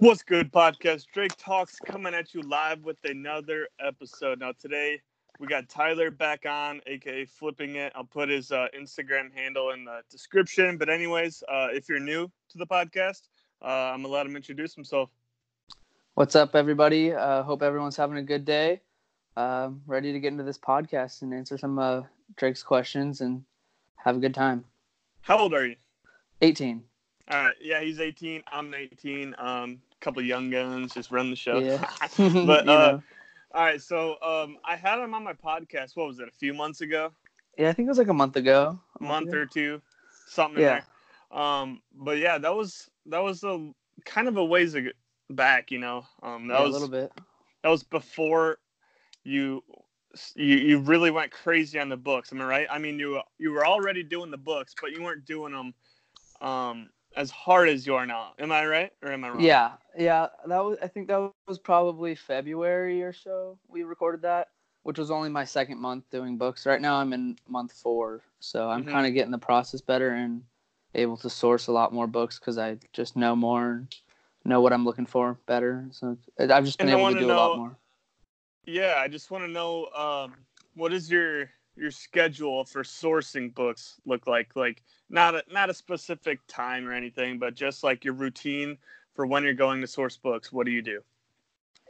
What's good, podcast? Drake Talks coming at you live with another episode. Now, today we got Tyler back on, aka Flipping It. I'll put his uh, Instagram handle in the description. But, anyways, uh, if you're new to the podcast, uh, I'm gonna let him introduce himself. What's up, everybody? Uh, hope everyone's having a good day. Um, ready to get into this podcast and answer some uh, Drake's questions and have a good time. How old are you? 18. All right, yeah, he's 18. I'm 19. Um, couple young guns just run the show. Yeah. but uh, all right, so um, I had him on my podcast. What was it? A few months ago, yeah, I think it was like a month ago. a month or two, something. Yeah. In there. Um, but yeah, that was that was a kind of a ways back. You know, um, that Yeah, was a little bit. that was before you you you really went crazy on the books. I right? I mean, you you were already doing the books, but you weren't doing them um as hard as you are now. Am I right or am I wrong? Yeah, yeah. That was. I think that was probably February or so. We recorded that, which was only my second month doing books. Right now, I'm in month four, so I'm Mhm. kind of getting the process better and able to source a lot more books because I just know more, know what I'm looking for better. So I've just been And able to do a lot more. Yeah, I just want to know um, what is your your schedule for sourcing books look like? Like not a, not a specific time or anything, but just like your routine for when you're going to source books. What do you do?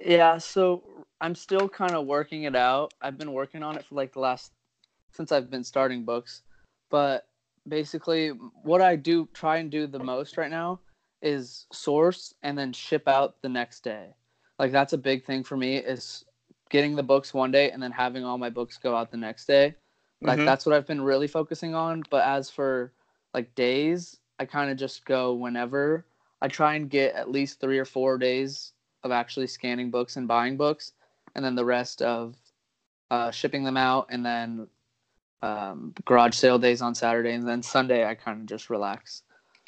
Yeah, so I'm still kind of working it out. I've been working on it for like the last since I've been starting books. But basically what I do try and do the most right now is source and then ship out the next day. Like that's a big thing for me is getting the books one day and then having all my books go out the next day. Like Mhm. that's what I've been really focusing on, but as for like days, I kind of just go whenever. I try and get at least 3 or 4 days of actually scanning books and buying books, and then the rest of uh, shipping them out, and then um, garage sale days on Saturday, and then Sunday I kind of just relax.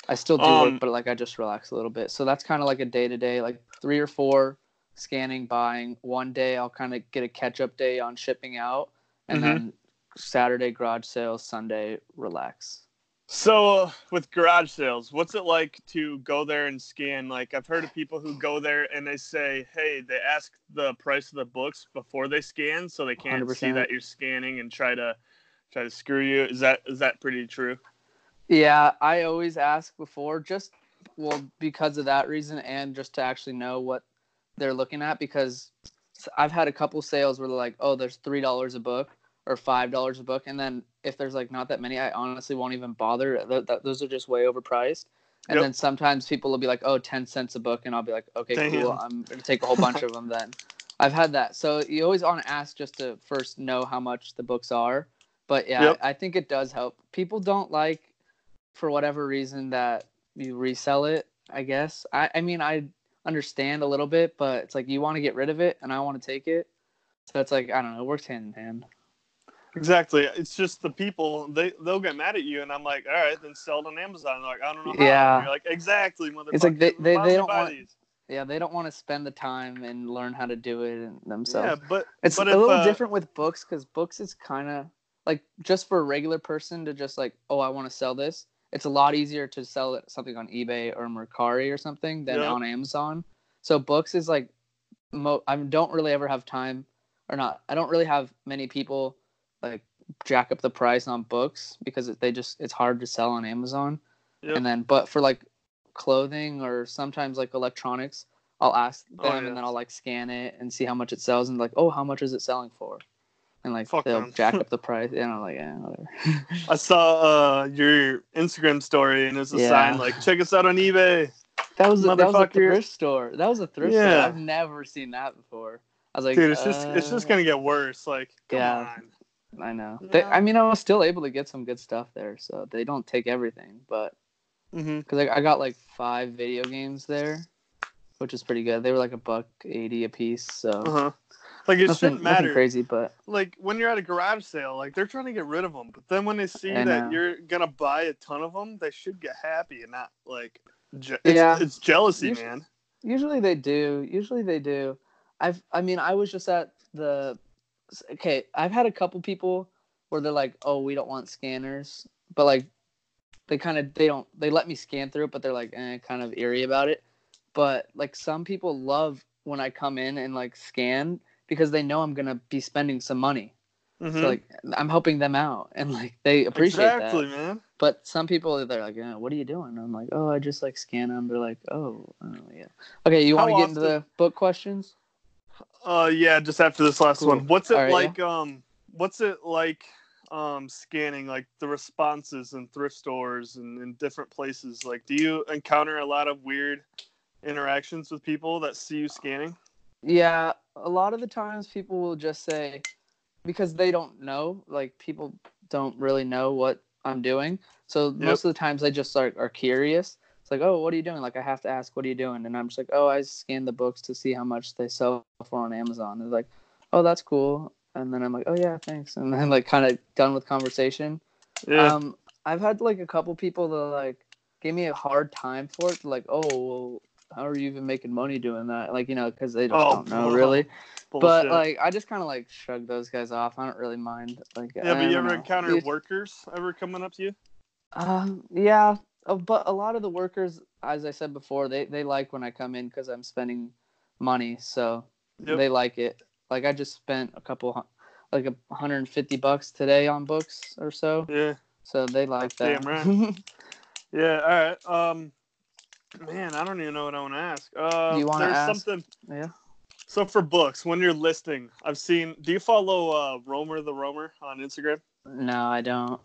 I still do Um, work, but like I just relax a little bit. So that's kind of like a day to day, like three or four scanning, buying. One day I'll kind of get a catch up day on shipping out, and Mhm. then Saturday garage sales, Sunday relax. So uh, with garage sales, what's it like to go there and scan? Like I've heard of people who go there and they say, "Hey, they ask the price of the books before they scan, so they can't see 100%. that you're scanning and try to try to screw you." Is that is that pretty true? Yeah, I always ask before, just well because of that reason, and just to actually know what they're looking at. Because I've had a couple sales where they're like, "Oh, there's three dollars a book or five dollars a book," and then if there's like not that many, I honestly won't even bother. Th- th- those are just way overpriced. And Yep. then sometimes people will be like, "Oh, 10 cents a book," and I'll be like, "Okay, cool. I'm gonna take a whole bunch of them then." I've had that. So you always want to ask just to first know how much the books are. But yeah, Yep. I think it does help. People don't like, for whatever reason, that you resell it. I guess. I, I mean, I understand a little bit, but it's like you want to get rid of it, and I want to take it. So it's like I don't know. It works hand in hand. Exactly. It's just the people they they'll get mad at you, and I'm like, all right, then sell it on Amazon. They're like, I don't know how. Yeah. You're like, exactly, motherfucker. It's like they- they- they don't want- these? Yeah, they don't want to spend the time and learn how to do it themselves. Yeah, but It's but a if, little uh, different with books because books is kind of like just for a regular person to just like, oh, I want to sell this. It's a lot easier to sell something on eBay or Mercari or something than Yeah. on Amazon. So books is like, mo- I don't really ever have time, or not. I don't really have many people like jack up the price on books because they just it's hard to sell on Amazon. Yep. And then, but for like clothing or sometimes like electronics, I'll ask oh, them Oh, yeah. and then I'll like scan it and see how much it sells and like, oh, how much is it selling for? And like Fuck they'll them. jack up the price. And I'm like, yeah, whatever. I saw uh, your Instagram story, and it's a Yeah. sign like, check us out on eBay. that was a, that was a thrift store. That was a thrift store. I've never seen that before. I was like, Dude, it's just it's just uh, gonna get worse. Like, come yeah. on. I know. They, I mean, I was still able to get some good stuff there, so they don't take everything. But Mm-hmm. because I, I got like five video games there, which is pretty good. They were like a buck eighty a piece, so Uh-huh. Like it nothing, shouldn't matter. crazy. But Like when you're at a garage sale, like they're trying to get rid of them, but then when they see I that know. you're gonna buy a ton of them, they should get happy and not like. Je- it's, Yeah. it's jealousy, You should- man. Usually they do. Usually they do. I've I mean I was just at the okay, I've had a couple people where they're like, "Oh, we don't want scanners." But like they kind of they don't they let me scan through it, but they're like eh, kind of eerie about it. but like some people love when I come in and like scan because they know I'm gonna be spending some money. Mhm. So like I'm helping them out and like they appreciate exactly, that. man. But some people they're like, yeah, what are you doing? I'm like, oh, I just like scan them. They're like, oh, oh yeah. Okay, you want to get into the book questions? Uh, yeah, just after this last Cool. one. What's it right, like? Um, what's it like? Um, scanning like the responses in thrift stores and in different places. Like, do you encounter a lot of weird interactions with people that see you scanning? Yeah, a lot of the times people will just say because they don't know, like people don't really know what I'm doing. So most of the times they just are, are curious. It's like, oh, what are you doing? Like I have to ask, what are you doing? And I'm just like, oh, I scan the books to see how much they sell for on Amazon. They're like, oh, that's cool. And then I'm like, oh yeah, thanks. And then like kind of done with conversation. Yeah. Um, I've had like a couple people that like gave me a hard time for it. Like, oh, well, how are you even making money doing that? Like, you know, because they just Oh, don't know wow. really. But like, I just kind of like shrug those guys off. I don't really mind. Like, yeah, I but you ever know. encounter You- workers ever coming up to you? Um, yeah, uh, but a lot of the workers, as I said before, they they like when I come in because I'm spending money, so Yep. they like it. Like I just spent a couple, like a 150 bucks today on books or so, Yeah. so they like that. Damn right. Yeah. All right. Um, man, I don't even know what I want to ask. Uh, You wanna there's ask? something. yeah. So for books, when you're listing, I've seen. Do you follow uh, Romer the Romer on Instagram? No, I don't.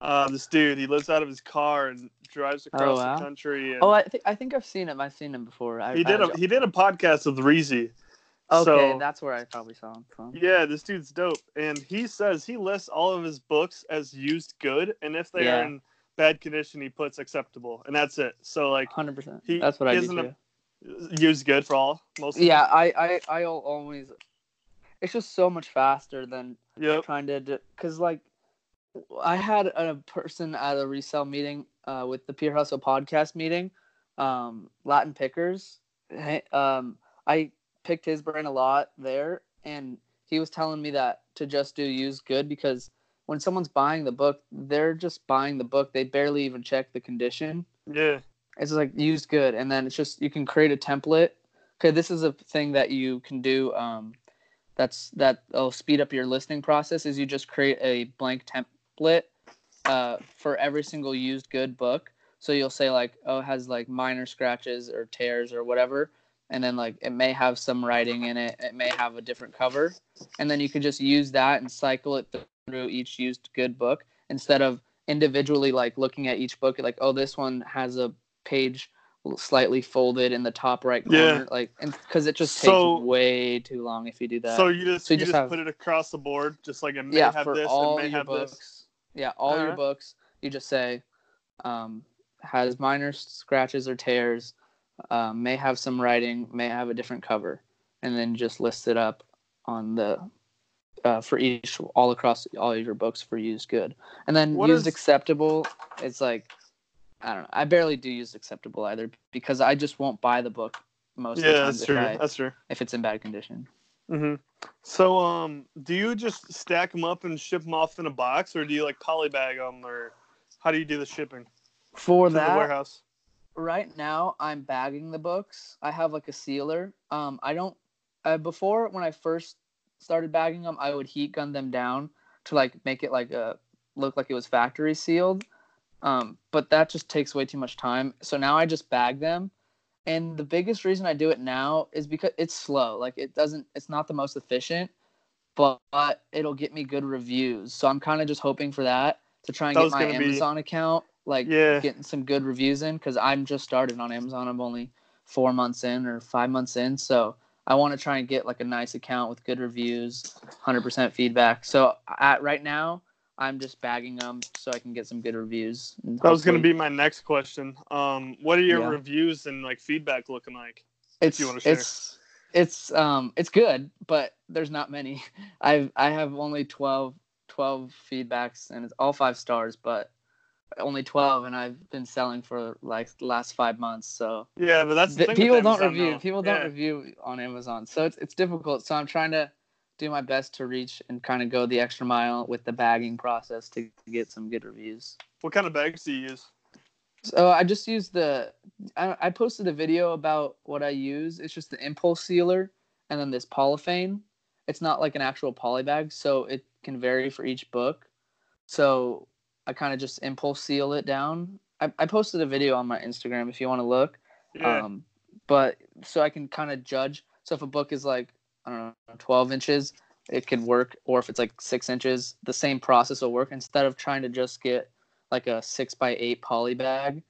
Uh, this dude, he lives out of his car and drives across wow. the country. And Oh, I think I think I've seen him. I've seen him before. I, he did I, a he did a podcast with Reezy. Okay, so, that's where I probably saw him from. yeah, this dude's dope, and he says he lists all of his books as used good, and if they are in bad condition, he puts acceptable, and that's it. So like Hundred percent. he That's what I do isn't a- too. used good for all most. Yeah, I I I'll always. It's just so much faster than them. Yep. trying to because like i had a person at a resale meeting uh, with the peer hustle podcast meeting um, latin pickers um, i picked his brain a lot there and he was telling me that to just do use good because when someone's buying the book they're just buying the book. They barely even check the condition. Yeah. it's like used good. And then it's just you can create a template. Okay this is a thing that you can do um that's that'll speed up your listing process is you just create a blank template uh for every single used good book. So you'll say like oh it has like minor scratches or tears or whatever. And then like it may have some writing in it. It may have a different cover. And then you can just use that and cycle it through each used good book instead of individually like looking at each book like oh this one has a page slightly folded in the top right Yeah. corner like because it just So- takes way too long if you do that So you just So you you just, just have- put it across the board, just like it may yeah have for this, all it may your have books this. yeah all your books you just say um, has minor scratches or tears um, may have some writing may have a different cover and then just list it up on the uh, for each all across all of your books for used good and then What used is- acceptable it's like i don't know i barely do used acceptable either because i just won't buy the book most of the Yeah, time that's true. I, That's true. if it's in bad condition hmm So, um, do you just stack them up and ship them off in a box, or do you like polybag them, or how do you do the shipping for that warehouse? right now i'm bagging the books i have like a sealer um i don't uh, before when i first started bagging them i would heat gun them down to like make it like a look like it was factory sealed. Um but that just takes way too much time. So now i just bag them. And the biggest reason i do it now is because it's slow. Like it doesn't it's not the most efficient but, but it'll get me good reviews. So i'm kind of just hoping for that to try and That get my gonna be- amazon account like Yeah. getting some good reviews in because I'm just started on Amazon. I'm only four months in or five months in, so I want to try and get like a nice account with good reviews, hundred percent feedback. So at right now, I'm just bagging them so I can get some good reviews. That was going to be my next question. Um, what are your Yeah. reviews and like feedback looking like? it's you wanna share. it's it's um it's good, but there's not many. I've I have only 12, 12 feedbacks and it's all five stars, but only 12 and I've been selling for like the last five months so Yeah, but that's the Th- thing people don't review though. people don't Yeah. review on amazon so it's, it's difficult so i'm trying to do my best to reach and kind of go the extra mile with the bagging process to get some good reviews What kind of bags do you use? So I just used the. I, I posted a video about what I use. It's just the impulse sealer and then this polythene. It's not like an actual poly bag, so it can vary for each book. So I kind of just impulse seal it down. I, I posted a video on my Instagram if you want to look. Yeah. Um, but so I can kind of judge. So if a book is like I don't know, twelve inches, it could work. Or if it's like six inches, the same process will work. Instead of trying to just get like a six by eight poly bag,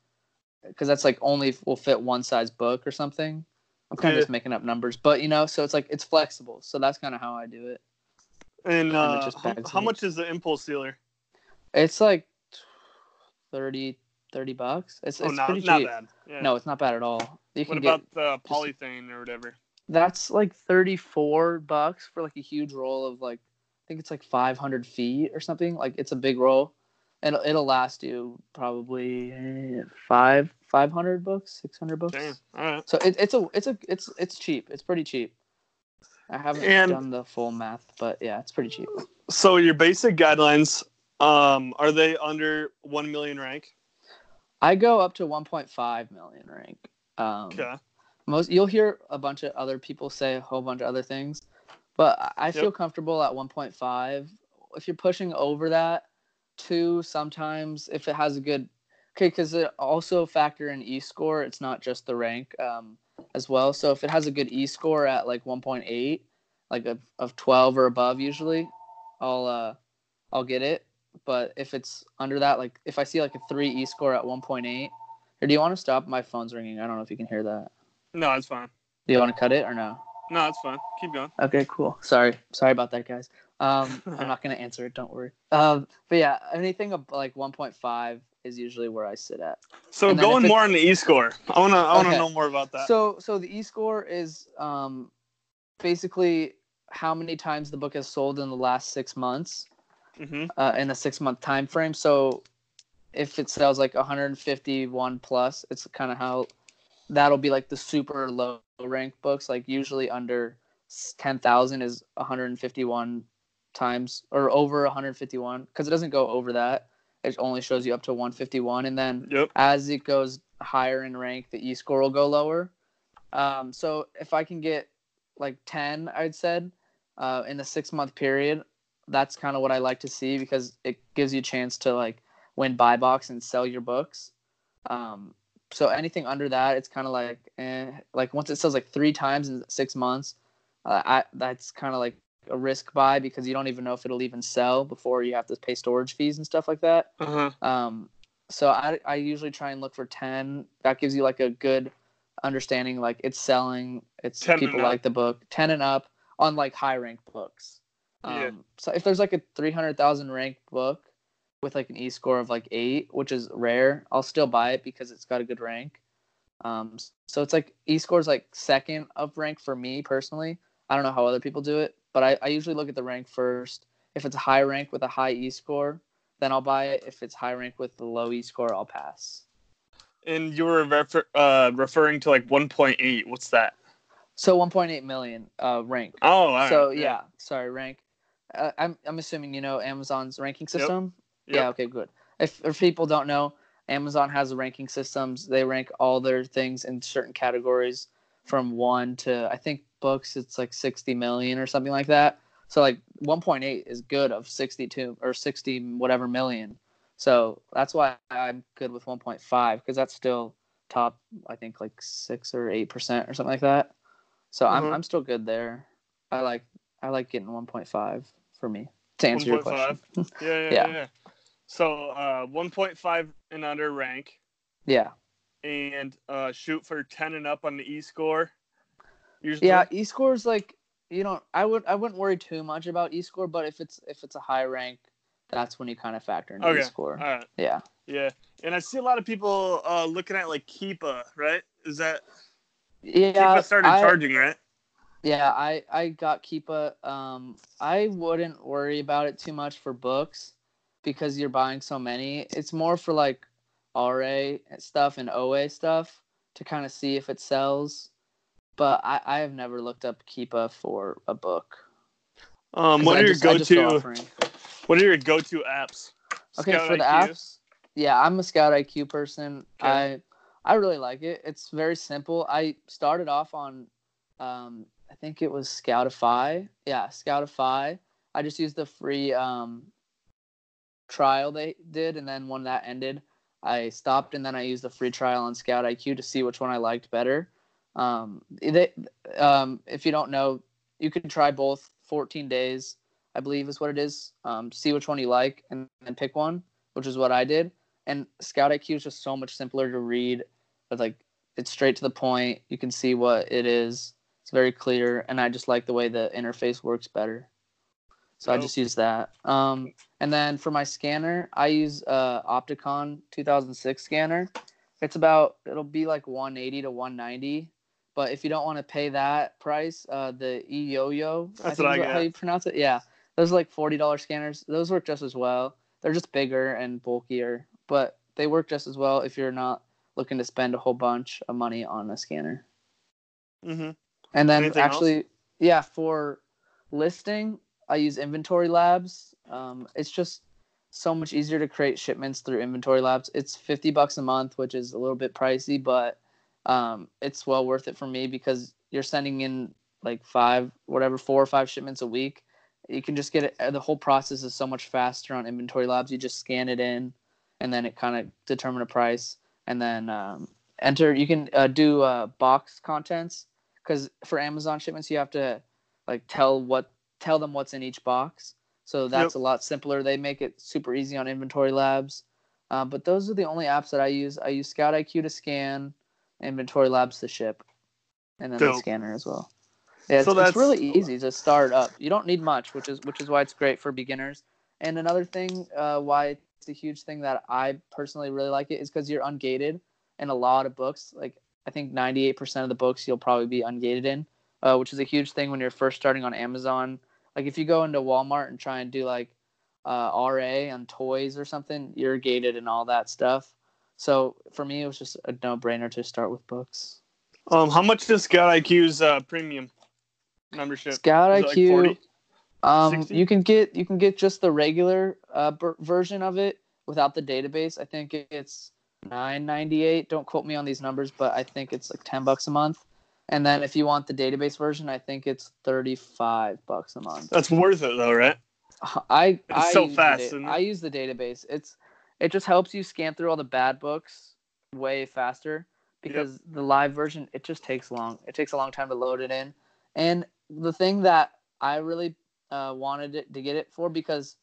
because that's like only will fit one size book or something. I'm kind of Yeah. just making up numbers, but you know, so it's like it's flexible. So that's kind of how I do it. and uh, how, how much is the impulse sealer? It's like 30, 30 bucks. It's oh, it's not, pretty not cheap. bad. Yeah. No, it's not bad at all. You can What get about the polythene or whatever? that's like 34 bucks for like a huge roll of like i think it's like 500 feet or something like it's a big roll and it'll, it'll last you probably five 500 books 600 books Damn. All right. so it, it's a it's a it's it's cheap it's pretty cheap i haven't And- done the full math but yeah it's pretty cheap So your basic guidelines, um, are they under one million rank? i go up to 1.5 million rank um Okay. most you'll hear a bunch of other people say a whole bunch of other things but I- feel Yep. comfortable at 1.5 if you're pushing over that two sometimes if it has a good okay because it also factor in e score it's not just the rank um, as well so if it has a good e score at like 1.8 like of, of 12 or above usually i'll uh i'll get it but if it's under that like if i see like a 3 e score at 1.8 or do you want to stop my phone's ringing i don't know if you can hear that No, it's fine. do you want to cut it or no? No, it's fine. Keep going. Okay, cool. Sorry, sorry about that, guys. Um, I'm not gonna answer it. Don't worry. Um, but yeah, anything ab- like 1.5 is usually where I sit at. So going more on the e score. I wanna I wanna Okay. know more about that. So, so the e score is um, basically how many times the book has sold in the last six months hmm uh, in a six month time frame. So, if it sells like 151 plus, it's kind of how that'll be like the super low rank books. Like usually under s- 10,000 is 151 times or over 151 because it doesn't go over that. It only shows you up to 151, and then Yep. as it goes higher in rank, the e score will go lower. Um, so if I can get like 10, I'd said uh, in a six month period, that's kind of what I like to see because it gives you a chance to like win buy box and sell your books. Um, so anything under that, it's kind of like, eh, like once it sells like three times in six months, uh, I that's kind of like a risk buy because you don't even know if it'll even sell before you have to pay storage fees and stuff like that. Uh huh. Um, so I, I usually try and look for 10. That gives you like a good understanding, like it's selling, it's people like the book, 10 and up on like high ranked books. Um, Yeah. So if there's like a 300,000 ranked book with like an E score of like eight, which is rare, I'll still buy it because it's got a good rank. Um, so it's like E score is like second of rank for me personally. I don't know how other people do it, but I, I usually look at the rank first. If it's a high rank with a high E score, then I'll buy it. If it's high rank with the low E score, I'll pass. And you were refer- uh, referring to like 1.8. What's that? So 1.8 million uh, rank. Oh, all right. so yeah, sorry, rank. Uh, I'm I'm assuming you know Amazon's ranking system. Yep. Yeah. Okay. Good. If if people don't know, Amazon has a ranking systems. They rank all their things in certain categories from one to I think books. It's like 60 million or something like that. So like 1.8 is good of 62 or 60 whatever million. So that's why I'm good with 1.5 because that's still top. I think like six or eight percent or something like that. So I'm Mhm. I'm still good there. I like I like getting 1.5 for me to answer your 1.5. question. Yeah, yeah, Yeah. yeah. yeah. So uh, 1.5 and under rank, yeah. and uh, shoot for 10 and up on the E score. Usually. Yeah, E score is like you know I would I wouldn't worry too much about E score, but if it's if it's a high rank, that's when you kind of factor in Okay. E score. All right. Yeah. Yeah, and I see a lot of people uh, looking at like Keepa, right? Is that Yeah. Keepa started I, charging, right? Yeah, I I got Keepa. Um, I wouldn't worry about it too much for books because you're buying so many. It's more for like RA stuff and OA stuff to kind of see if it sells. But I I have never looked up Keepa for a book. Um, what are your just- I just go go-to? What are your go-to apps? Okay, Scout for the IQ? apps, Yeah, I'm a Scout IQ person. Okay. I I really like it. It's very simple. I started off on um I think it was Scoutify. Yeah, Scoutify. I just used the free um trial they did and then when that ended, I stopped and then I used the free trial on Scout IQ to see which one I liked better. Um they um if you don't know, you can try both 14 days, I believe is what it is. Um see which one you like and then pick one, which is what I did and Scout IQ is just so much simpler to read. But like it's straight to the point. You can see what it is. It's very clear, and I just like the way the interface works better. So I just use that. Um, and then for my scanner, I use uh, Opticon 2006 scanner. It's about it'll be like 180 to 190. But if you don't want to pay that price, uh, the eYoYo, That's think what I how you pronounce it. Yeah, those are like forty dollars scanners. Those work just as well. They're just bigger and bulkier, but they work just as well if you're not looking to spend a whole bunch of money on a scanner. Mm-hmm. And then Anything else? actually, yeah, for listing, I use Inventory Labs. Um, it's just so much easier to create shipments through Inventory Labs. It's fifty bucks a month, which is a little bit pricey, but um, it's well worth it for me because you're sending in like five, whatever, four or five shipments a week. You can just get it. The whole process is so much faster on Inventory Labs. You just scan it in, and then it kind of determine a price, and then um, enter. You can uh, do uh, box contents because for Amazon shipments you have to like tell what tell them what's in each box. So that's a lot simpler. They make it super easy on Inventory Labs. Uh, but those are the only apps that I use. I use Scout IQ to scan, Inventory Labs to ship, and then the scanner as well. Yeah, So it's, it's really easy to start up. You don't need much, which is which is why it's great for beginners. And another thing, uh, why it's a huge thing that I personally really like it is because you're ungated and a lot of books. Like I think 98% of the books you'll probably be ungated in, uh, which is a huge thing when you're first starting on Amazon. Like if you go into Walmart and try and do like uh, RA on toys or something, you're gated and all that stuff. So for me, it was just a no-brainer to start with books. Um, how much does Scout IQ's uh, premium membership? Scout Is like IQ. 40? Um, 60? you can get you can get just the regular uh, ver- version of it without the database. I think it's nine ninety eight. Don't quote me on these numbers, but I think it's like ten bucks a month. And then if you want the database version, I think it's thirty five bucks a month. That's worth it though, right? I It's I so the fast? I use the database. It's it just helps you scan through all the bad books way faster because the live version it just takes long. It takes a long time to load it in. And the thing that I really uh, wanted it to get it for because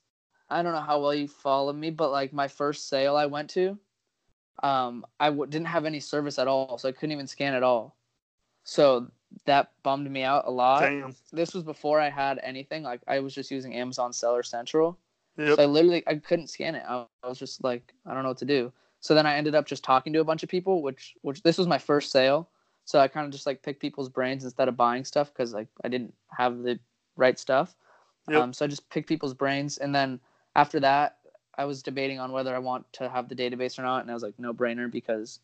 I don't know how well you follow me, but like my first sale I went to, um, I w- didn't have any service at all, so I couldn't even scan at all. So that bummed me out a lot Damn. this was before I had anything. Like I was just using Amazon Seller Central. Yep. So I literally I couldn't scan it. I, I was just like I don't know what to do. So then I ended up just talking to a bunch of people, which which this was my first sale. So I kind of just like picked people's brains instead of buying stuff because like I didn't have the right stuff. Yep. Um, so I just picked people's brains, and then after that, I was debating on whether I want to have the database or not, and I was like no brainer because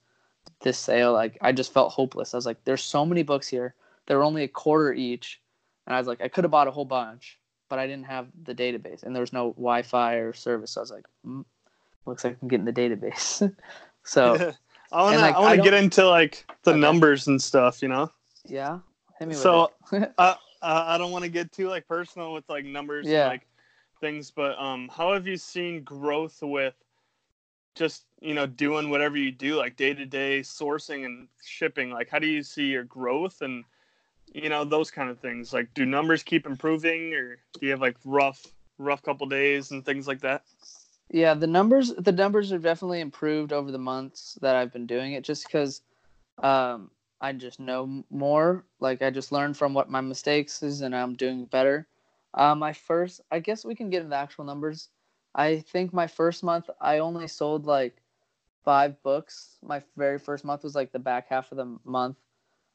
this sale like I just felt hopeless. I was like, there's so many books here. They're only a quarter each, and I was like, I could have bought a whole bunch, but I didn't have the database, and there was no Wi-Fi or service. So I was like, mm, looks like I'm getting the database. so I want to. like, I want I to get into like the Okay. numbers and stuff. You know. yeah, hit me with So, it. uh, uh, I don't want to get too like personal with like numbers Yeah. and like things, but um, how have you seen growth with just you know doing whatever you do, like day to day sourcing and shipping? Like, how do you see your growth and you know those kind of things? Like, do numbers keep improving, or do you have like rough rough couple days and things like that? Yeah, the numbers the numbers have definitely improved over the months that I've been doing it just because um I just know more. Like I just learned from what my mistakes is and I'm doing better. Uh, my first I guess we can get into the actual numbers. I think my first month I only sold like five books. My very first month was like the back half of the month.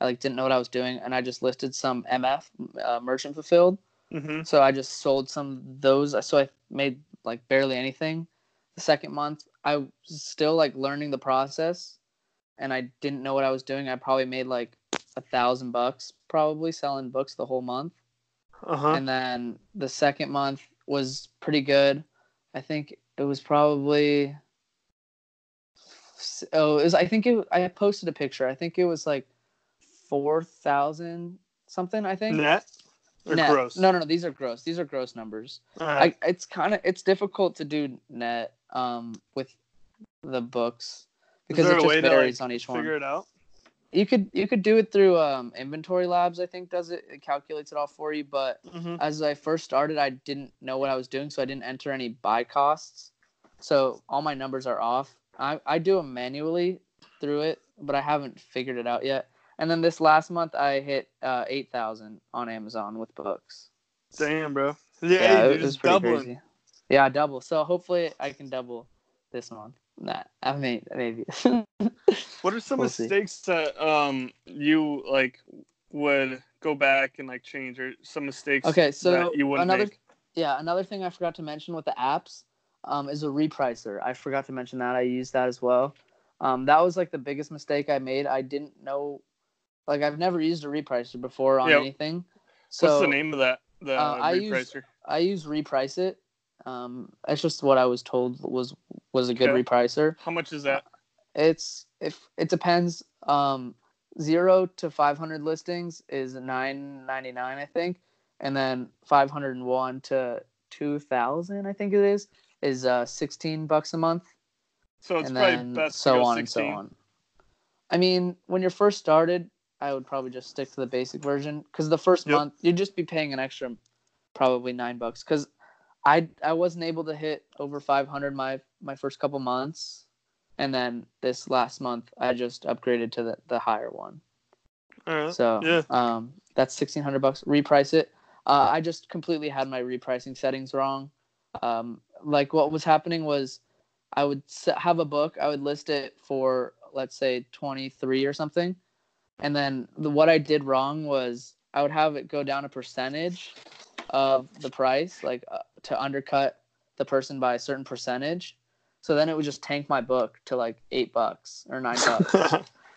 I like didn't know what I was doing and I just listed some MF uh, merchant fulfilled. Mm-hmm. So I just sold some of those. So I made like barely anything. The second month, I was still like learning the process, and I didn't know what I was doing. I probably made like a thousand bucks probably selling books the whole month. Uh huh. And then the second month was pretty good. I think it was probably oh, it was, I think it. I posted a picture. I think it was like four thousand something. I think Net or Net. gross? No, no, no. These are gross. These are gross numbers. Right. I, it's kind of it's difficult to do net um with the books because it just way to, varies like, on each one. Figure it out. You could you could do it through um inventory labs. I think does it. It calculates it all for you. But Mm-hmm. as I first started, I didn't know what I was doing, so I didn't enter any buy costs. So all my numbers are off. I I do them manually through it, but I haven't figured it out yet. And then this last month, I hit uh, eight thousand on Amazon with books. Damn, bro. Yeah, Yeah, it was pretty doubling. crazy. Yeah, double. So hopefully I can double this month. Nah, I mean maybe. What are some We'll see. mistakes that um you like would go back and like change, or some mistakes? okay, so that you wouldn't another make? yeah another thing I forgot to mention with the apps um, is a repricer. I forgot to mention that I used that as well. Um, that was like the biggest mistake I made. I didn't know, like I've never used a repricer before on Yeah. anything. So What's the name of that? The Uh, I use- repricer. I use RepriceIt. Um, it's just what I was told was was a good Okay. repricer. How much is that? It's if it depends. Um, zero to five hundred listings is nine ninety nine, I think, and then five hundred and one to two thousand, I think it is, is uh sixteen bucks a month, So it's and probably then best to so on 16. and so on. I mean, when you're first started, I would probably just stick to the basic version because the first Yep. month you'd just be paying an extra, probably nine bucks. Because I I wasn't able to hit over five hundred my my first couple months, and then this last month I just upgraded to the the higher one. All right. So yeah. um, that's sixteen hundred bucks. RepriceIt. Uh, I just completely had my repricing settings wrong. Um, like what was happening was, I would have a book. I would list it for let's say twenty three or something, and then the, what I did wrong was I would have it go down a percentage of the price, like uh, to undercut the person by a certain percentage. So then it would just tank my book to like eight bucks or nine bucks.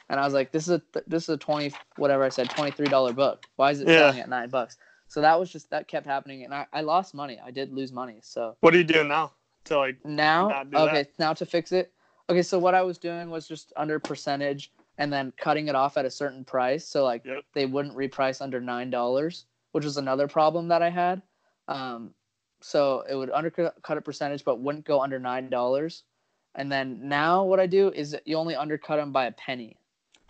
And I was like, this is a this is a twenty whatever I said twenty three dollar book. Why is it Yeah. selling at nine bucks? So that was just that kept happening, and I, I lost money. I did lose money. So what are you doing now to like? now, okay, that. now to fix it. Okay, so what I was doing was just under percentage and then cutting it off at a certain price. So like Yep. they wouldn't reprice under nine dollars, which was another problem that I had. Um, so it would undercut cut a percentage, but wouldn't go under nine dollars. And then now what I do is you only undercut them by a penny.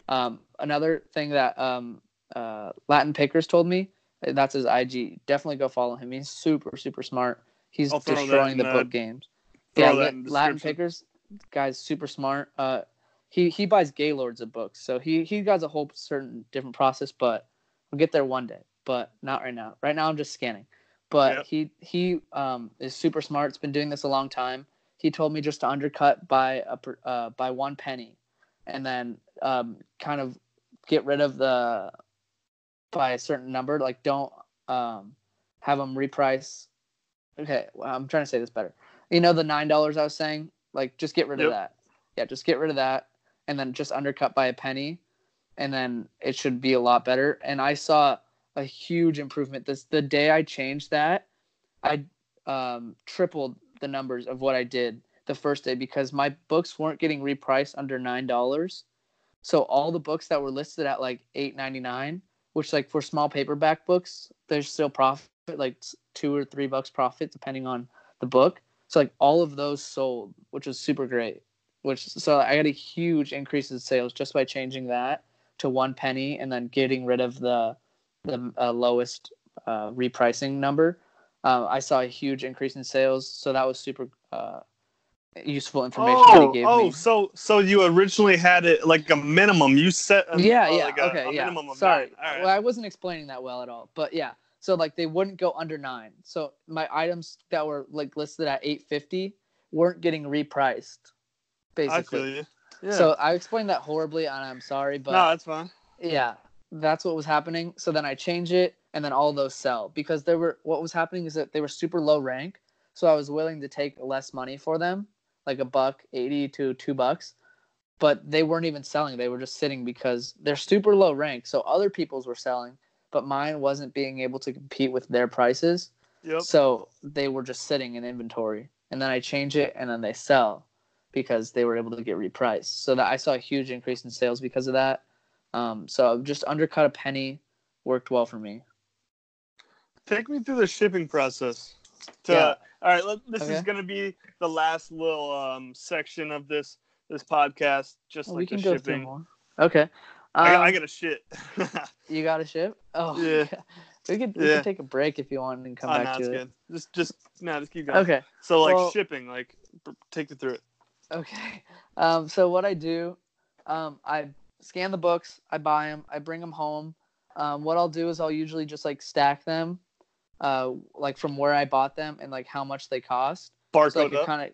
Um, another thing that um, uh, Latin Pickers told me that's his IG. Definitely go follow him. He's super super smart. He's I'll throw that destroying in the book games. Yeah, La- Latin. Pickers guy's super smart. Uh, he he buys Gaylords of books, so he he got a whole certain different process. But we'll get there one day, but not right now. Right now, I'm just scanning. But Yep. he he um is super smart. It's been doing this a long time. He told me just to undercut by a uh by one penny, and then um kind of get rid of the by a certain number. Like don't um have them reprice. Okay, well, I'm trying to say this better. You know the nine dollars I was saying. Like just get rid Yep. of that. Yeah, just get rid of that, and then just undercut by a penny, and then it should be a lot better. And I saw a huge improvement. This the day I changed that, I um, tripled the numbers of what I did the first day because my books weren't getting repriced under nine dollars. So all the books that were listed at like eight ninety nine, which like for small paperback books, there's still profit like two or three bucks profit depending on the book. So like all of those sold, which was super great. Which so I got a huge increase in sales just by changing that to one penny and then getting rid of the the uh, lowest uh, repricing number. Uh, I saw a huge increase in sales, so that was super uh, useful information that Oh, oh, me. so so you originally had it like a minimum. You set a, yeah, uh, yeah, like a, okay, a yeah. Sorry, right. well, I wasn't explaining that well at all, but yeah. So like they wouldn't go under nine. So my items that were like listed at eight fifty weren't getting repriced, I basically. feel you. Yeah. So I explained that horribly, and I'm sorry, but no, that's fine. yeah, that's what was happening. So then I change it, and then all those sell because they were. What was happening is that they were super low rank, so I was willing to take less money for them, like a buck eighty to two bucks, but they weren't even selling. They were just sitting because they're super low rank. So other people's were selling, but mine wasn't being able to compete with their prices. Yep. So they were just sitting in inventory, and then I change it, and then they sell. because they were able to get repriced. So that I saw a huge increase in sales because of that. Um, so just undercut a penny worked well for me. Take me through the shipping process. To, Yeah. All right, let, this is going to be the last little um, section of this this podcast, just Well, like we the shipping. more. Okay. I, got- Um, I got a shit. You got a ship? Oh, Yeah. we could we Yeah. could take a break if you want and come oh, back no, to it's it. good. Just, just, no, just keep going. Okay. So, like Well- shipping, like, take you through it. Okay. Um, so what I do, um, I scan the books, I buy them, I bring them home. Um, what I'll do is I'll usually just like stack them, uh, like from where I bought them and like how much they cost. Barcode So I can up. kind of.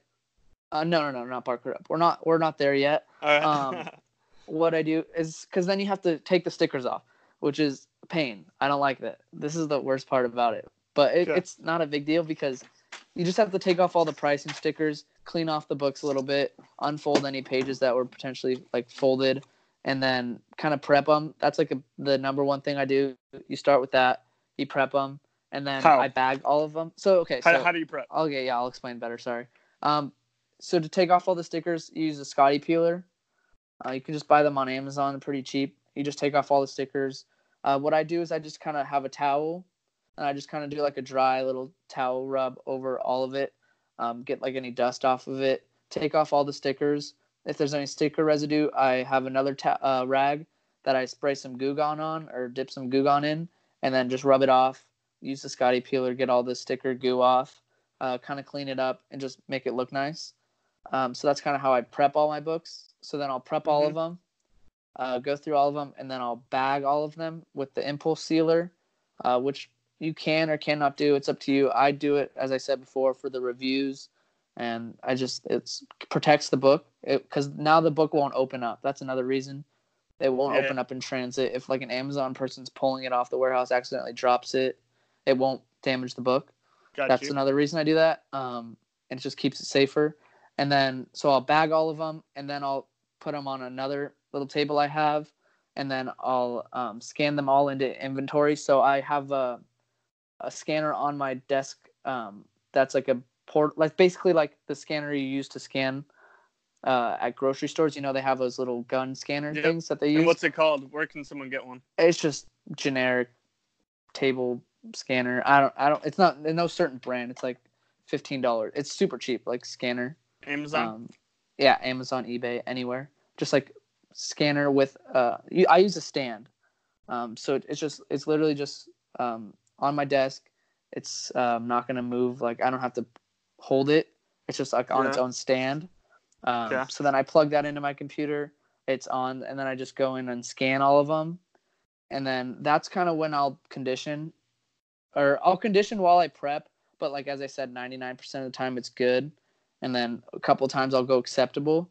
Uh, no, no, no, not barcode up. We're not. We're not there yet. Right. um, What I do is because then you have to take the stickers off, which is pain. I don't like that. This is the worst part about it. But it, Okay. it's not a big deal because you just have to take off all the pricing stickers, clean off the books a little bit, unfold any pages that were potentially like folded, and then kind of prep them. That's like a, the number one thing I do. You start with that, you prep them, and then How? I bag all of them. So okay, how, so how do you prep? Okay, yeah, I'll explain better. Sorry. Um, so to take off all the stickers, you use a Scotty peeler. Uh, you can just buy them on Amazon, pretty cheap. You just take off all the stickers. Uh, what I do is I just kind of have a towel, and I just kind of do like a dry little towel rub over all of it, um, get like any dust off of it. Take off all the stickers. If there's any sticker residue, I have another ta- uh, rag that I spray some Goo Gone on or dip some Goo Gone in, and then just rub it off. Use the Scotty peeler, get all the sticker goo off uh, kind of clean it up and just make it look nice. Um, so that's kind of how I prep all my books. So then I'll prep all of them, uh, go through all of them, and then I'll bag all of them with the impulse sealer, uh, which you can or cannot do. It's up to you. I do it as I said before for the reviews, and I just it's protects the book because now the book won't open up. That's another reason. It won't Yeah. open up in transit. If like an Amazon person's pulling it off the warehouse, accidentally drops it, it won't damage the book Got that's you. another reason I do that. Um, and it just keeps it safer. And then so I'll bag all of them, and then I'll put them on another little table I have, and then I'll um, scan them all into inventory. So I have a a scanner on my desk. Um, that's like a port, like basically like the scanner you use to scan uh, at grocery stores. You know they have those little gun scanner Yep. things that they and use. what's it called? Where can someone get one? It's just generic table scanner. I don't. I don't. It's not. No certain brand. It's like fifteen dollars. It's super cheap, like scanner. Amazon. Um, yeah, Amazon, eBay, anywhere. Just like scanner with. Uh, you, I use a stand. Um, so it, it's just. It's literally just um on my desk. It's um not gonna move. Like I don't have to hold it. It's just like on its own stand. Um, Yeah. So then I plug that into my computer. It's on, and then I just go in and scan all of them, and then that's kind of when I'll condition, or I'll condition while I prep. But like as I said, ninety nine percent of the time it's good, and then a couple times I'll go acceptable.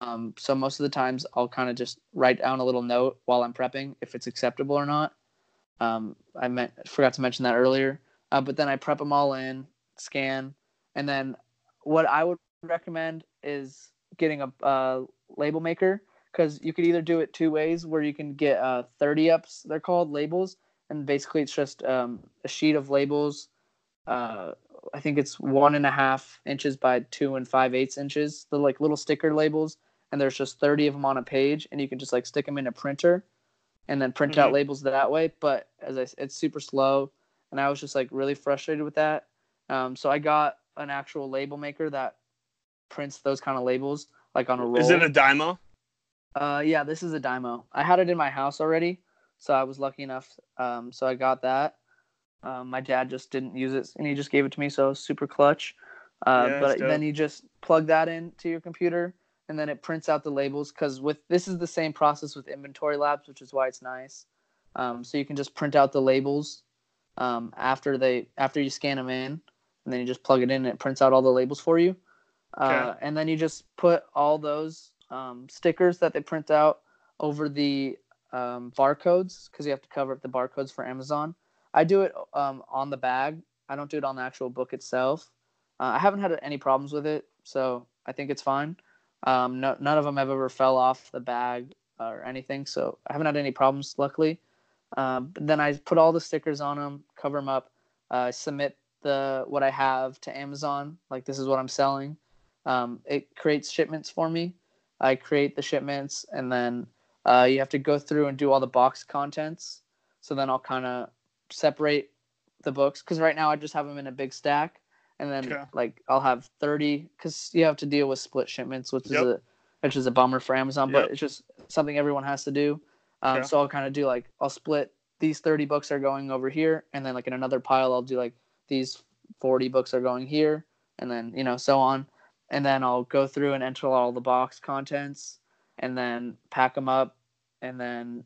Um, so most of the times I'll kind of just write down a little note while I'm prepping if it's acceptable or not. Um, I meant forgot to mention that earlier. Uh, but then I prep them all in, scan, and then what I would recommend is getting a uh, label maker because you could either do it two ways where you can get uh, 30 ups they're called labels and basically it's just um, a sheet of labels uh, i think it's one and a half inches by two and five eighths inches the like little sticker labels and there's just 30 of them on a page and you can just like stick them in a printer and then print out Mhm. labels that way but as i it's super slow and i was just like really frustrated with that um, so i got an actual label maker that prints those kind of labels like on a roll Is it a Dymo? uh, yeah, this is a Dymo. I had it in my house already, so I was lucky enough. Um, so I got that. Um, my dad just didn't use it, and he just gave it to me, so it was super clutch. Uh, Yeah, but then you just plug that into your computer, and then it prints out the labels. Because with this is the same process with Inventory Labs, which is why it's nice. Um, so you can just print out the labels um, after they after you scan them in, and then you just plug it in, and it prints out all the labels for you. Uh, and then you just put all those um, stickers that they print out over the um, barcodes because you have to cover up the barcodes for Amazon. I do it um, on the bag. I don't do it on the actual book itself. Uh, I haven't had any problems with it, so I think it's fine. Um, no, none of them have ever fell off the bag or anything, so I haven't had any problems, luckily. Um, but then I put all the stickers on them, cover them up, uh, submit the what I have to Amazon. Like this is what I'm selling, Um, it creates shipments for me. I create the shipments, and then uh, you have to go through and do all the box contents. So then I'll kind of separate the books because right now I just have them in a big stack, and then Okay. like I'll have thirty because you have to deal with split shipments, which Yep. is a which is a bummer for Amazon, Yep. but it's just something everyone has to do. Um, Okay. So I'll kind of do like I'll split these thirty books are going over here, and then like in another pile I'll do like these forty books are going here, and then you know so on, and then I'll go through and enter all the box contents, and then pack them up, and then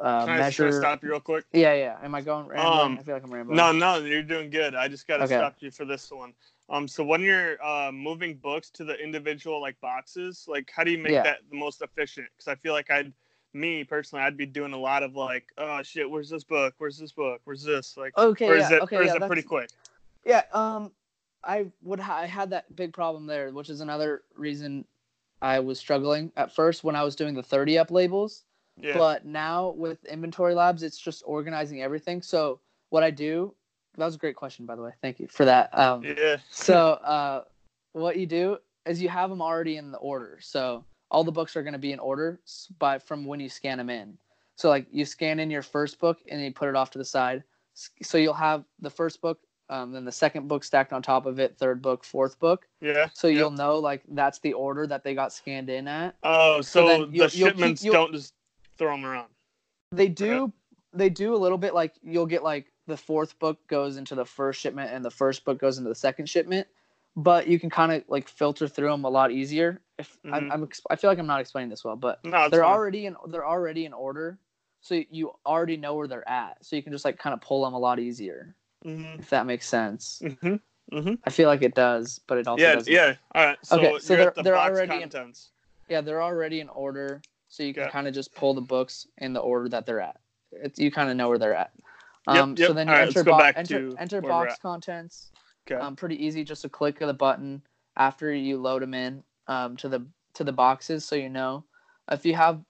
uh, Can I, measure. can I stop you real quick? Yeah, yeah. Am I going rambling? Um, I feel like I'm rambling. No, no, you're doing good. I just gotta Okay. stop you for this one. Um, so when you're uh, moving books to the individual like boxes, like how do you make Yeah. that the most efficient? Because I feel like I'd, me personally, I'd be doing a lot of like, oh shit, where's this book? Where's this book? Where's this? Like, Okay, or is yeah, it, okay, or is yeah, it pretty quick? Yeah, um, I would ha- I had that big problem there, which is another reason I was struggling at first when I was doing the 30 up labels. Yeah. But now with inventory labs, it's just organizing everything. So what I do, that was a great question, by the way. Thank you for that. Um, yeah. so uh, what you do is you have them already in the order. So all the books are going to be in order by from when you scan them in. So like you scan in your first book and you put it off to the side. So you'll have the first book, um, then the second book stacked on top of it, third book, fourth book. Yeah. So Yep. you'll know like that's the order that they got scanned in at. Oh, so so, the you'll- you'll keep- shipments don't just throw them around. They do they do a little bit like you'll get like the fourth book goes into the first shipment and the first book goes into the second shipment, but you can kind of like filter through them a lot easier. If I'm, Mhm. I'm I feel like I'm not explaining this well, but No, they're fine. already in they're already in order, so you already know where they're at, so you can just like kind of pull them a lot easier. Mhm. If that makes sense, Mhm. Mhm. I feel like it does, but it also Yeah. doesn't. Yeah. All right. So Okay, so they're- the they're box already in- contents. Yeah, they're already in order, so you can Okay. kind of just pull the books in the order that they're at. It's, you kind of know where they're at. Yep, Um, So then you right, enter, bo- enter, enter box contents. Okay. Um, pretty easy, just a click of the button after you load them in um, to the to the boxes, so you know if you have.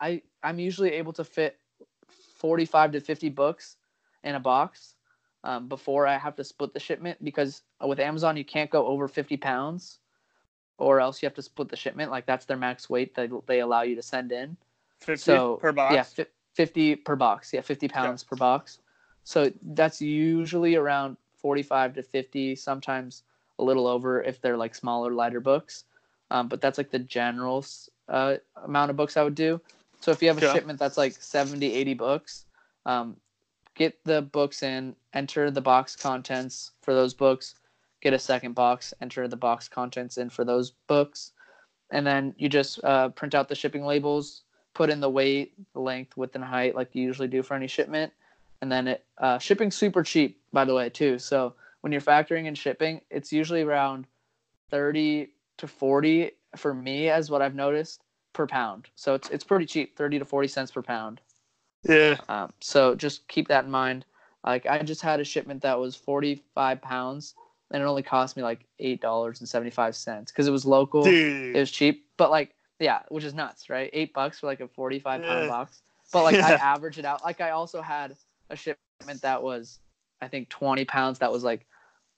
I I'm usually able to fit forty five to fifty books in a box um, before I have to split the shipment because with Amazon you can't go over fifty pounds, or else you have to split the shipment. Like that's their max weight that they allow you to send in. 50 So per box. Yeah, fi- fifty per box. Yeah, fifty pounds per box. So that's usually around forty-five to fifty, sometimes a little over if they're like smaller, lighter books. Um, but that's like the general uh, amount of books I would do. So if you have a Yeah. shipment that's like 70, 80 books, um, get the books in, enter the box contents for those books, get a second box, enter the box contents in for those books, and then you just uh, print out the shipping labels, put in the weight, the length, width, and height like you usually do for any shipment, and then it uh, shipping's super cheap by the way too. So when you're factoring in shipping, it's usually around thirty to forty for me, as what I've noticed per pound. So it's it's pretty cheap, thirty to forty cents per pound. Yeah. Um, so just keep that in mind. Like I just had a shipment that was 45 pounds, and it only cost me like eight dollars and 75 cents because it was local. Dude. It was cheap, but like yeah, which is nuts, right? Eight bucks for like a 45 pound Yeah. box. But like I average it out. Like I also had a shipment that was, I think 20 pounds. That was like,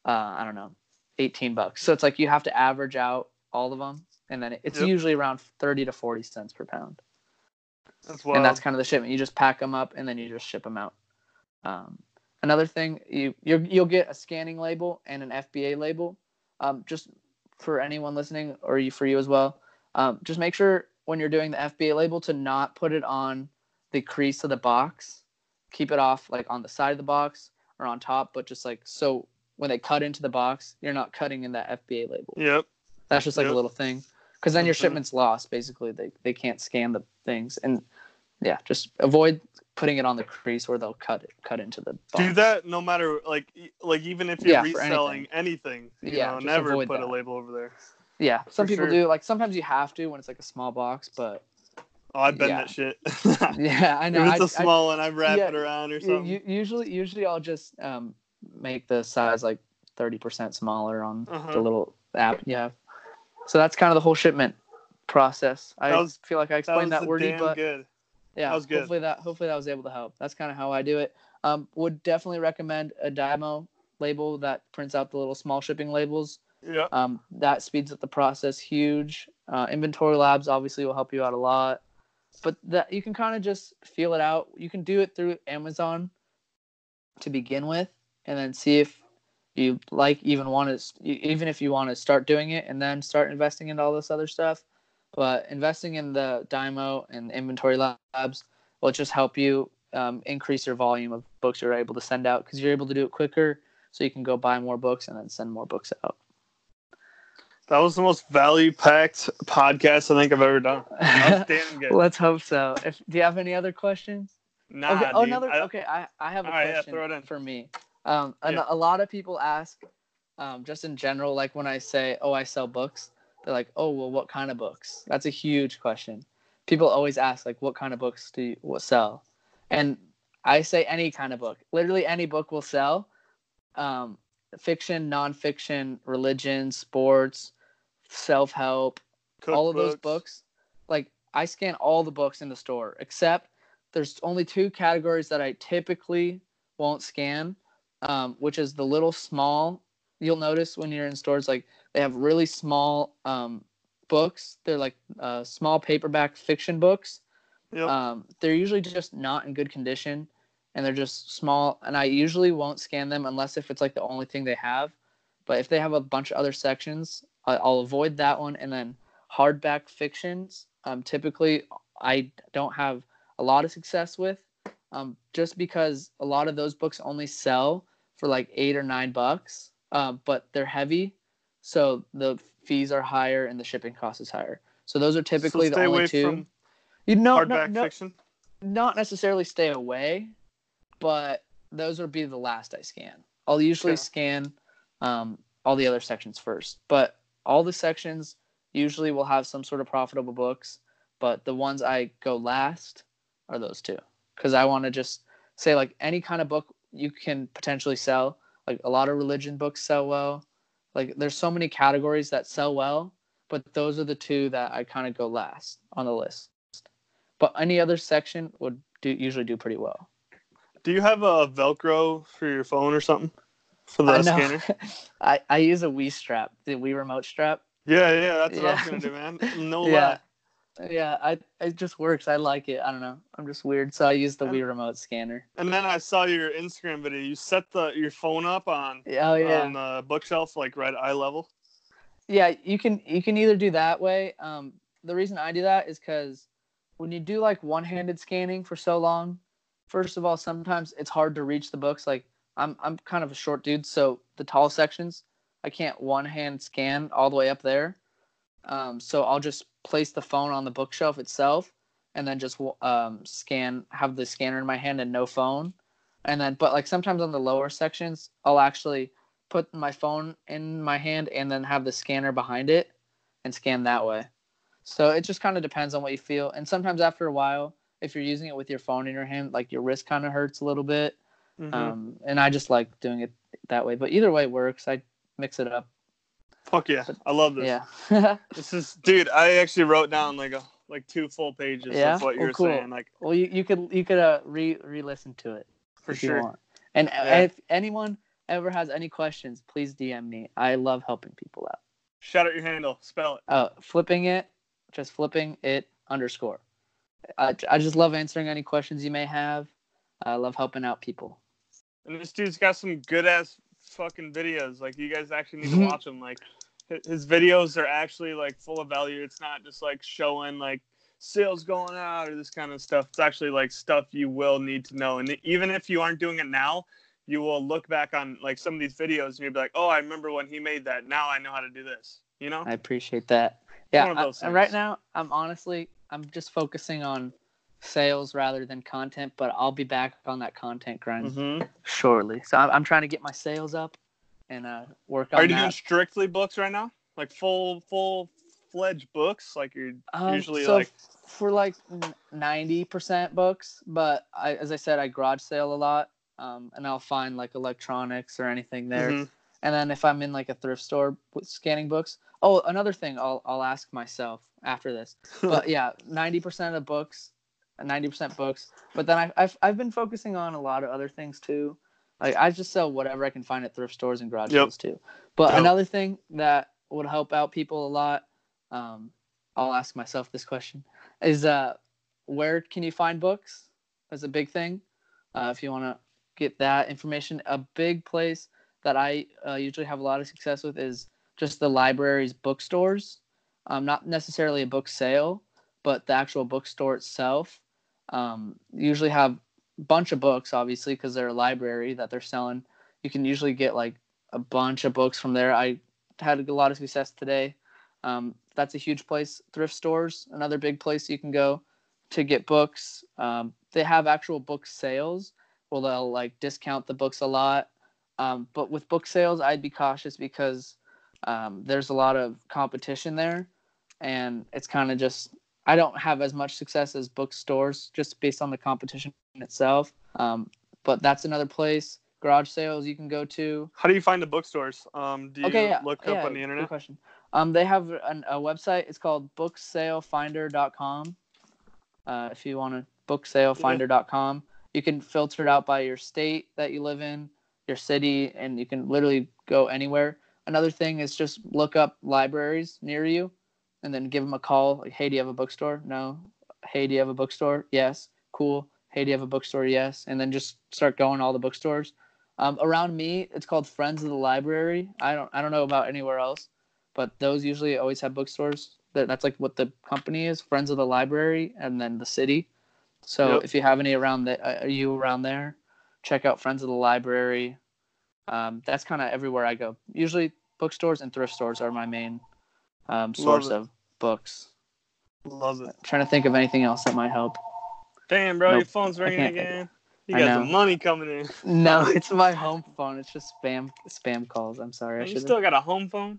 uh, I don't know, 18 bucks. So it's like you have to average out all of them, and then it's Yep. usually around 30 to 40 cents per pound that's wild. and that's kind of the shipment. You just pack them up and then you just ship them out. Um, another thing, you you you'll get a scanning label and an FBA label. Um, just for anyone listening, or you for you as well. Um, just make sure when you're doing the FBA label to not put it on the crease of the box. Keep it off like on the side of the box or on top, but just like so when they cut into the box, you're not cutting in that FBA label. Yep. That's just like Yep. a little thing. Because then your Mhm. shipment's lost. Basically, they they can't scan the things, and yeah, just avoid putting it on the crease where they'll cut it cut into the. Box. Do that no matter like like even if you're Yeah, reselling anything. you Yeah, know, never put that. a label over there. Yeah, some for people sure. do. Like sometimes you have to when it's like a small box, but Oh, I've been Yeah. that shit. yeah, I know. if it's a small one, I wrap yeah, it around or something. u- usually, usually I'll just um, make the size like thirty percent smaller on Uh-huh. the little app you have. So that's kind of the whole shipment process. I was- feel like I explained that, wordy, but good. yeah That was good. hopefully that hopefully that was able to help that's kind of how i do it um would definitely recommend a dymo label that prints out the little small shipping labels Yeah. Um, that speeds up the process huge. Uh, inventory labs obviously will help you out a lot, but that you can kind of just feel it out. You can do it through Amazon to begin with, and then see if you like even want to even if you want to start doing it and then start investing into all this other stuff. But investing in the Dymo and inventory labs will just help you um, increase your volume of books you're able to send out because you're able to do it quicker, so you can go buy more books and then send more books out. That was the most value packed podcast I think I've ever done. That was damn good. Let's hope so. If do you have any other questions? Nah, okay. Oh, another. I- okay, I, I have a All right, yeah, question throw it in. for me. Um, a, Yeah. a lot of people ask, um, just in general, like when I say, "Oh, I sell books," they're like, "Oh, well, what kind of books?" That's a huge question. People always ask, like, "What kind of books do you what sell?" And I say any kind of book. Literally any book will sell. Um, fiction, nonfiction, religion, sports, self help, all of those books like i scan all the books in the store except there's only two categories that i typically won't scan um, which is the little small you'll notice when you're in stores like they have really small um, books. They're like uh, small paperback fiction books. Yep. um, they're usually just not in good condition and they're just small and i usually won't scan them unless if it's like the only thing they have. But if they have a bunch of other sections I- i'll avoid that one. And then hardback fictions um, typically i don't have a lot of success with um, just because a lot of those books only sell for like eight or nine bucks um, but they're heavy so the fees are higher and the shipping cost is higher so those are typically so the only two you know hardback no, no, fiction. not necessarily stay away, but those would be the last I scan. I'll usually Okay. scan um, all the other sections first, but all the sections usually will have some sort of profitable books. But the ones I go last are those two because I want to just say like any kind of book you can potentially sell. Like a lot of religion books sell well. Like there's so many categories that sell well, but those are the two that I kind of go last on the list. But any other section would do usually do pretty well. Do you have a Velcro for your phone or something for the I scanner? I, I use a Wii strap, the Wii remote strap. Yeah, yeah, that's what I was gonna do, man. No yeah. lie. Yeah, I it just works. I like it. I don't know. I'm just weird, so I use the And- Wii remote scanner. And then I saw your Instagram video. You set the your phone up on Oh yeah. on the bookshelf, like right eye level. yeah you can you can either do that way um the reason i do that is because when you do like one-handed scanning for so long first of all sometimes it's hard to reach the books like i'm i'm kind of a short dude so the tall sections i can't one hand scan all the way up there um, so i'll just place the phone on the bookshelf itself and then just um, scan have the scanner in my hand and no phone and then but like sometimes on the lower sections i'll actually put my phone in my hand and then have the scanner behind it and scan that way. So it just kind of depends on what you feel. And sometimes after a while, if you're using it with your phone in your hand, like your wrist kind of hurts a little bit. Mhm. Um, and I just like doing it that way. But either way works. I mix it up. Fuck yeah, I love this. Yeah. This is, dude. I actually wrote down like a like two full pages Yeah? of what Oh, you're cool. saying, like well, you, you could you could uh, re re listen to it for sure. And Yeah. if anyone ever has any questions, please DM me. I love helping people out. Shout out your handle. Spell it. Oh, flipping it, just flipping it underscore. I, I just love answering any questions you may have. I love helping out people. And this dude's got some good ass fucking videos. Like you guys actually need to Mhm. watch them. Like his videos are actually like full of value. It's not just like showing like sales going out or this kind of stuff. It's actually like stuff you will need to know. And even if you aren't doing it now, you will look back on like some of these videos and you'll be like, oh, I remember when he made that. Now I know how to do this. You know? I appreciate that. Yeah, I- and right now I'm honestly I'm just focusing on sales rather than content, but I'll be back on that content grind Mm-hmm. shortly. So I'm, I'm trying to get my sales up and uh, work on Are you that. doing strictly books right now? Like full full fledged books? Like you're Um, usually so like f- for like ninety percent books, but I, as I said, I garage sale a lot, um, and I'll find like electronics or anything there. Mhm. And then if I'm in like a thrift store with scanning books, oh, another thing I'll I'll ask myself after this. But yeah, ninety percent of the books, ninety percent books. But then I, I've I've been focusing on a lot of other things too. Like I just sell whatever I can find at thrift stores and garage Yep. sales too. But Yep. another thing that would help out people a lot, um, I'll ask myself this question: is uh, where can you find books? That's a big thing. Uh, if you want to get that information, a big place that I uh, usually have a lot of success with is just the library's bookstores. Um, not necessarily a book sale, but the actual bookstore itself. Um, usually have a bunch of books, obviously, because they're a library that they're selling. You can usually get like a bunch of books from there. I had a lot of success today. Um, that's a huge place. Thrift stores, another big place you can go to get books. Um, they have actual book sales where they'll like discount the books a lot. Um, but with book sales, I'd be cautious because um, there's a lot of competition there, and it's kind of just I don't have as much success as bookstores just based on the competition itself. Um, but that's another place. Garage sales you can go to. How do you find the bookstores? Um, do you okay, yeah, look yeah, up on the Good internet? question. Um, they have an, a website. It's called booksalefinder.com. Uh, if you want to booksalefinder.com, you can filter it out by your state that you live in, your city, and you can literally go anywhere. Another thing is just look up libraries near you, and then give them a call. Like, hey, do you have a bookstore? No. Hey, do you have a bookstore? Yes. Cool. Hey, do you have a bookstore? Yes. And then just start going to all the bookstores. Um, around me, it's called Friends of the Library. I don't I don't know about anywhere else, but those usually always have bookstores. That that's like what the company is, Friends of the Library, and then the city. So Yep. if you have any around that, uh, are you around there? Check out Friends of the Library. Um, that's kind of everywhere I go. Usually bookstores and thrift stores are my main um, source of books. Love it. trying to think of anything else that might help. Damn, bro, your phone's ringing again. You got some money coming in. No, it's my home phone. It's just spam spam calls. I'm sorry. I Man, you still got a home phone?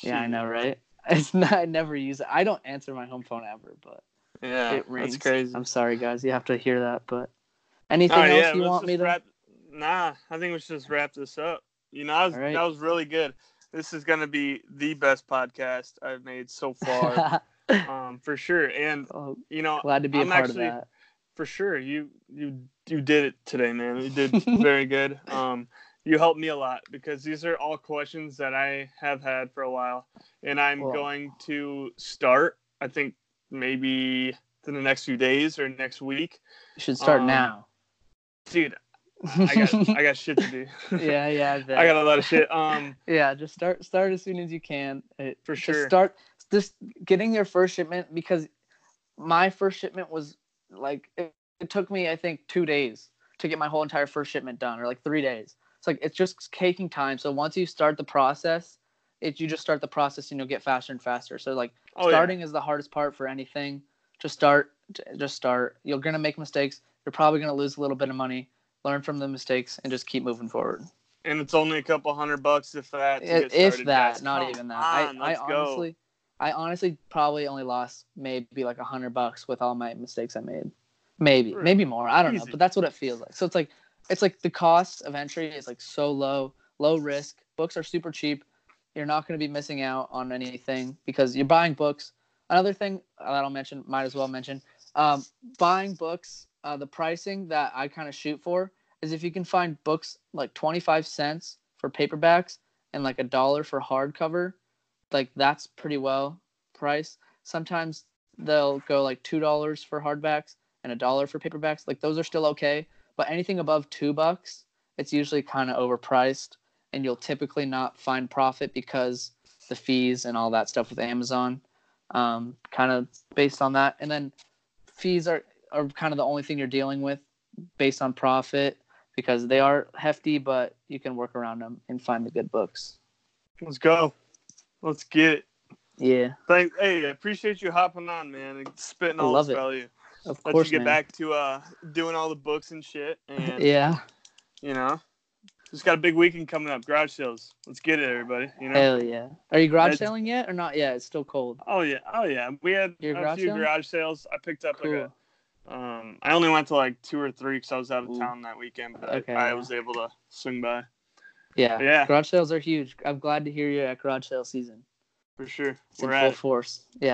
Yeah, I know, right? It's not. I never use it. I don't answer my home phone ever, but Yeah, it rings. that's crazy. I'm sorry, guys. You have to hear that. But anything oh, right, else yeah, you want me to? wrap. Nah, I think we should just wrap this up. You know, that was, right. that was really good. This is gonna be the best podcast I've made so far, um, for sure. And oh, you know, glad to be a I'm part actually- of that. for sure, you you you did it today, man. You did very good. Um, you helped me a lot because these are all questions that I have had for a while, and I'm Well- going to start. I think maybe in the next few days or next week, You should start um, now. dude. I got I got shit to do. yeah, yeah, I. I got a lot of shit. Um, yeah. Just start start as soon as you can. It, For just sure. start just getting your first shipment because my first shipment was like it, it took me I think two days to get my whole entire first shipment done, or like three days. It's like it's just taking time. So once you start the process, it you just start the process and you'll get faster and faster. So like oh, yeah. starting is the hardest part for anything. Just start. Just start. You're gonna make mistakes. You're probably gonna lose a little bit of money. Learn from the mistakes and just keep moving forward. and it's only a couple hundred bucks if that. to If, that, not Come even that. on, I, I let's go. honestly, I honestly probably only lost maybe like a hundred bucks with all my mistakes I made. Maybe, maybe more. I don't know, but that's what it feels like. So it's like, it's like the cost of entry is like so low, low risk. Books are super cheap. You're not going to be missing out on anything because you're buying books. Another thing that I'll mention, might as well mention, um, buying books. Uh, the pricing that I kind of shoot for is if you can find books like 25 cents for paperbacks and like a dollar for hardcover, like that's pretty well priced. Sometimes they'll go like two dollars for hardbacks and a dollar for paperbacks. Like those are still okay, but anything above two bucks, it's usually kind of overpriced, and you'll typically not find profit because the fees and all that stuff with Amazon, um, kind of based on that. And then fees are are kind of the only thing you're dealing with based on profit because they are hefty, but you can work around them and find the good books. Let's go. Let's get it. Yeah, Thank. Hey, I appreciate you hopping on, man, and spitting all love this it. value. of Let course, you get man. back to uh doing all the books and shit, and Yeah, you know, just got a big weekend coming up. Garage sales. Let's get it, everybody. You know. hell yeah. Are you garage selling yet or not yet? It's still cold. Oh yeah, oh yeah. We had You're a garage few selling? garage sales. I picked up Cool. like a. Um, I only went to like two or three because I was out of Ooh. town that weekend, but Okay, I, I was able to swing by Yeah. Yeah. Garage sales are huge. I'm glad to hear you're at garage sale season. for sure. It's in We're full at it. force. Yeah.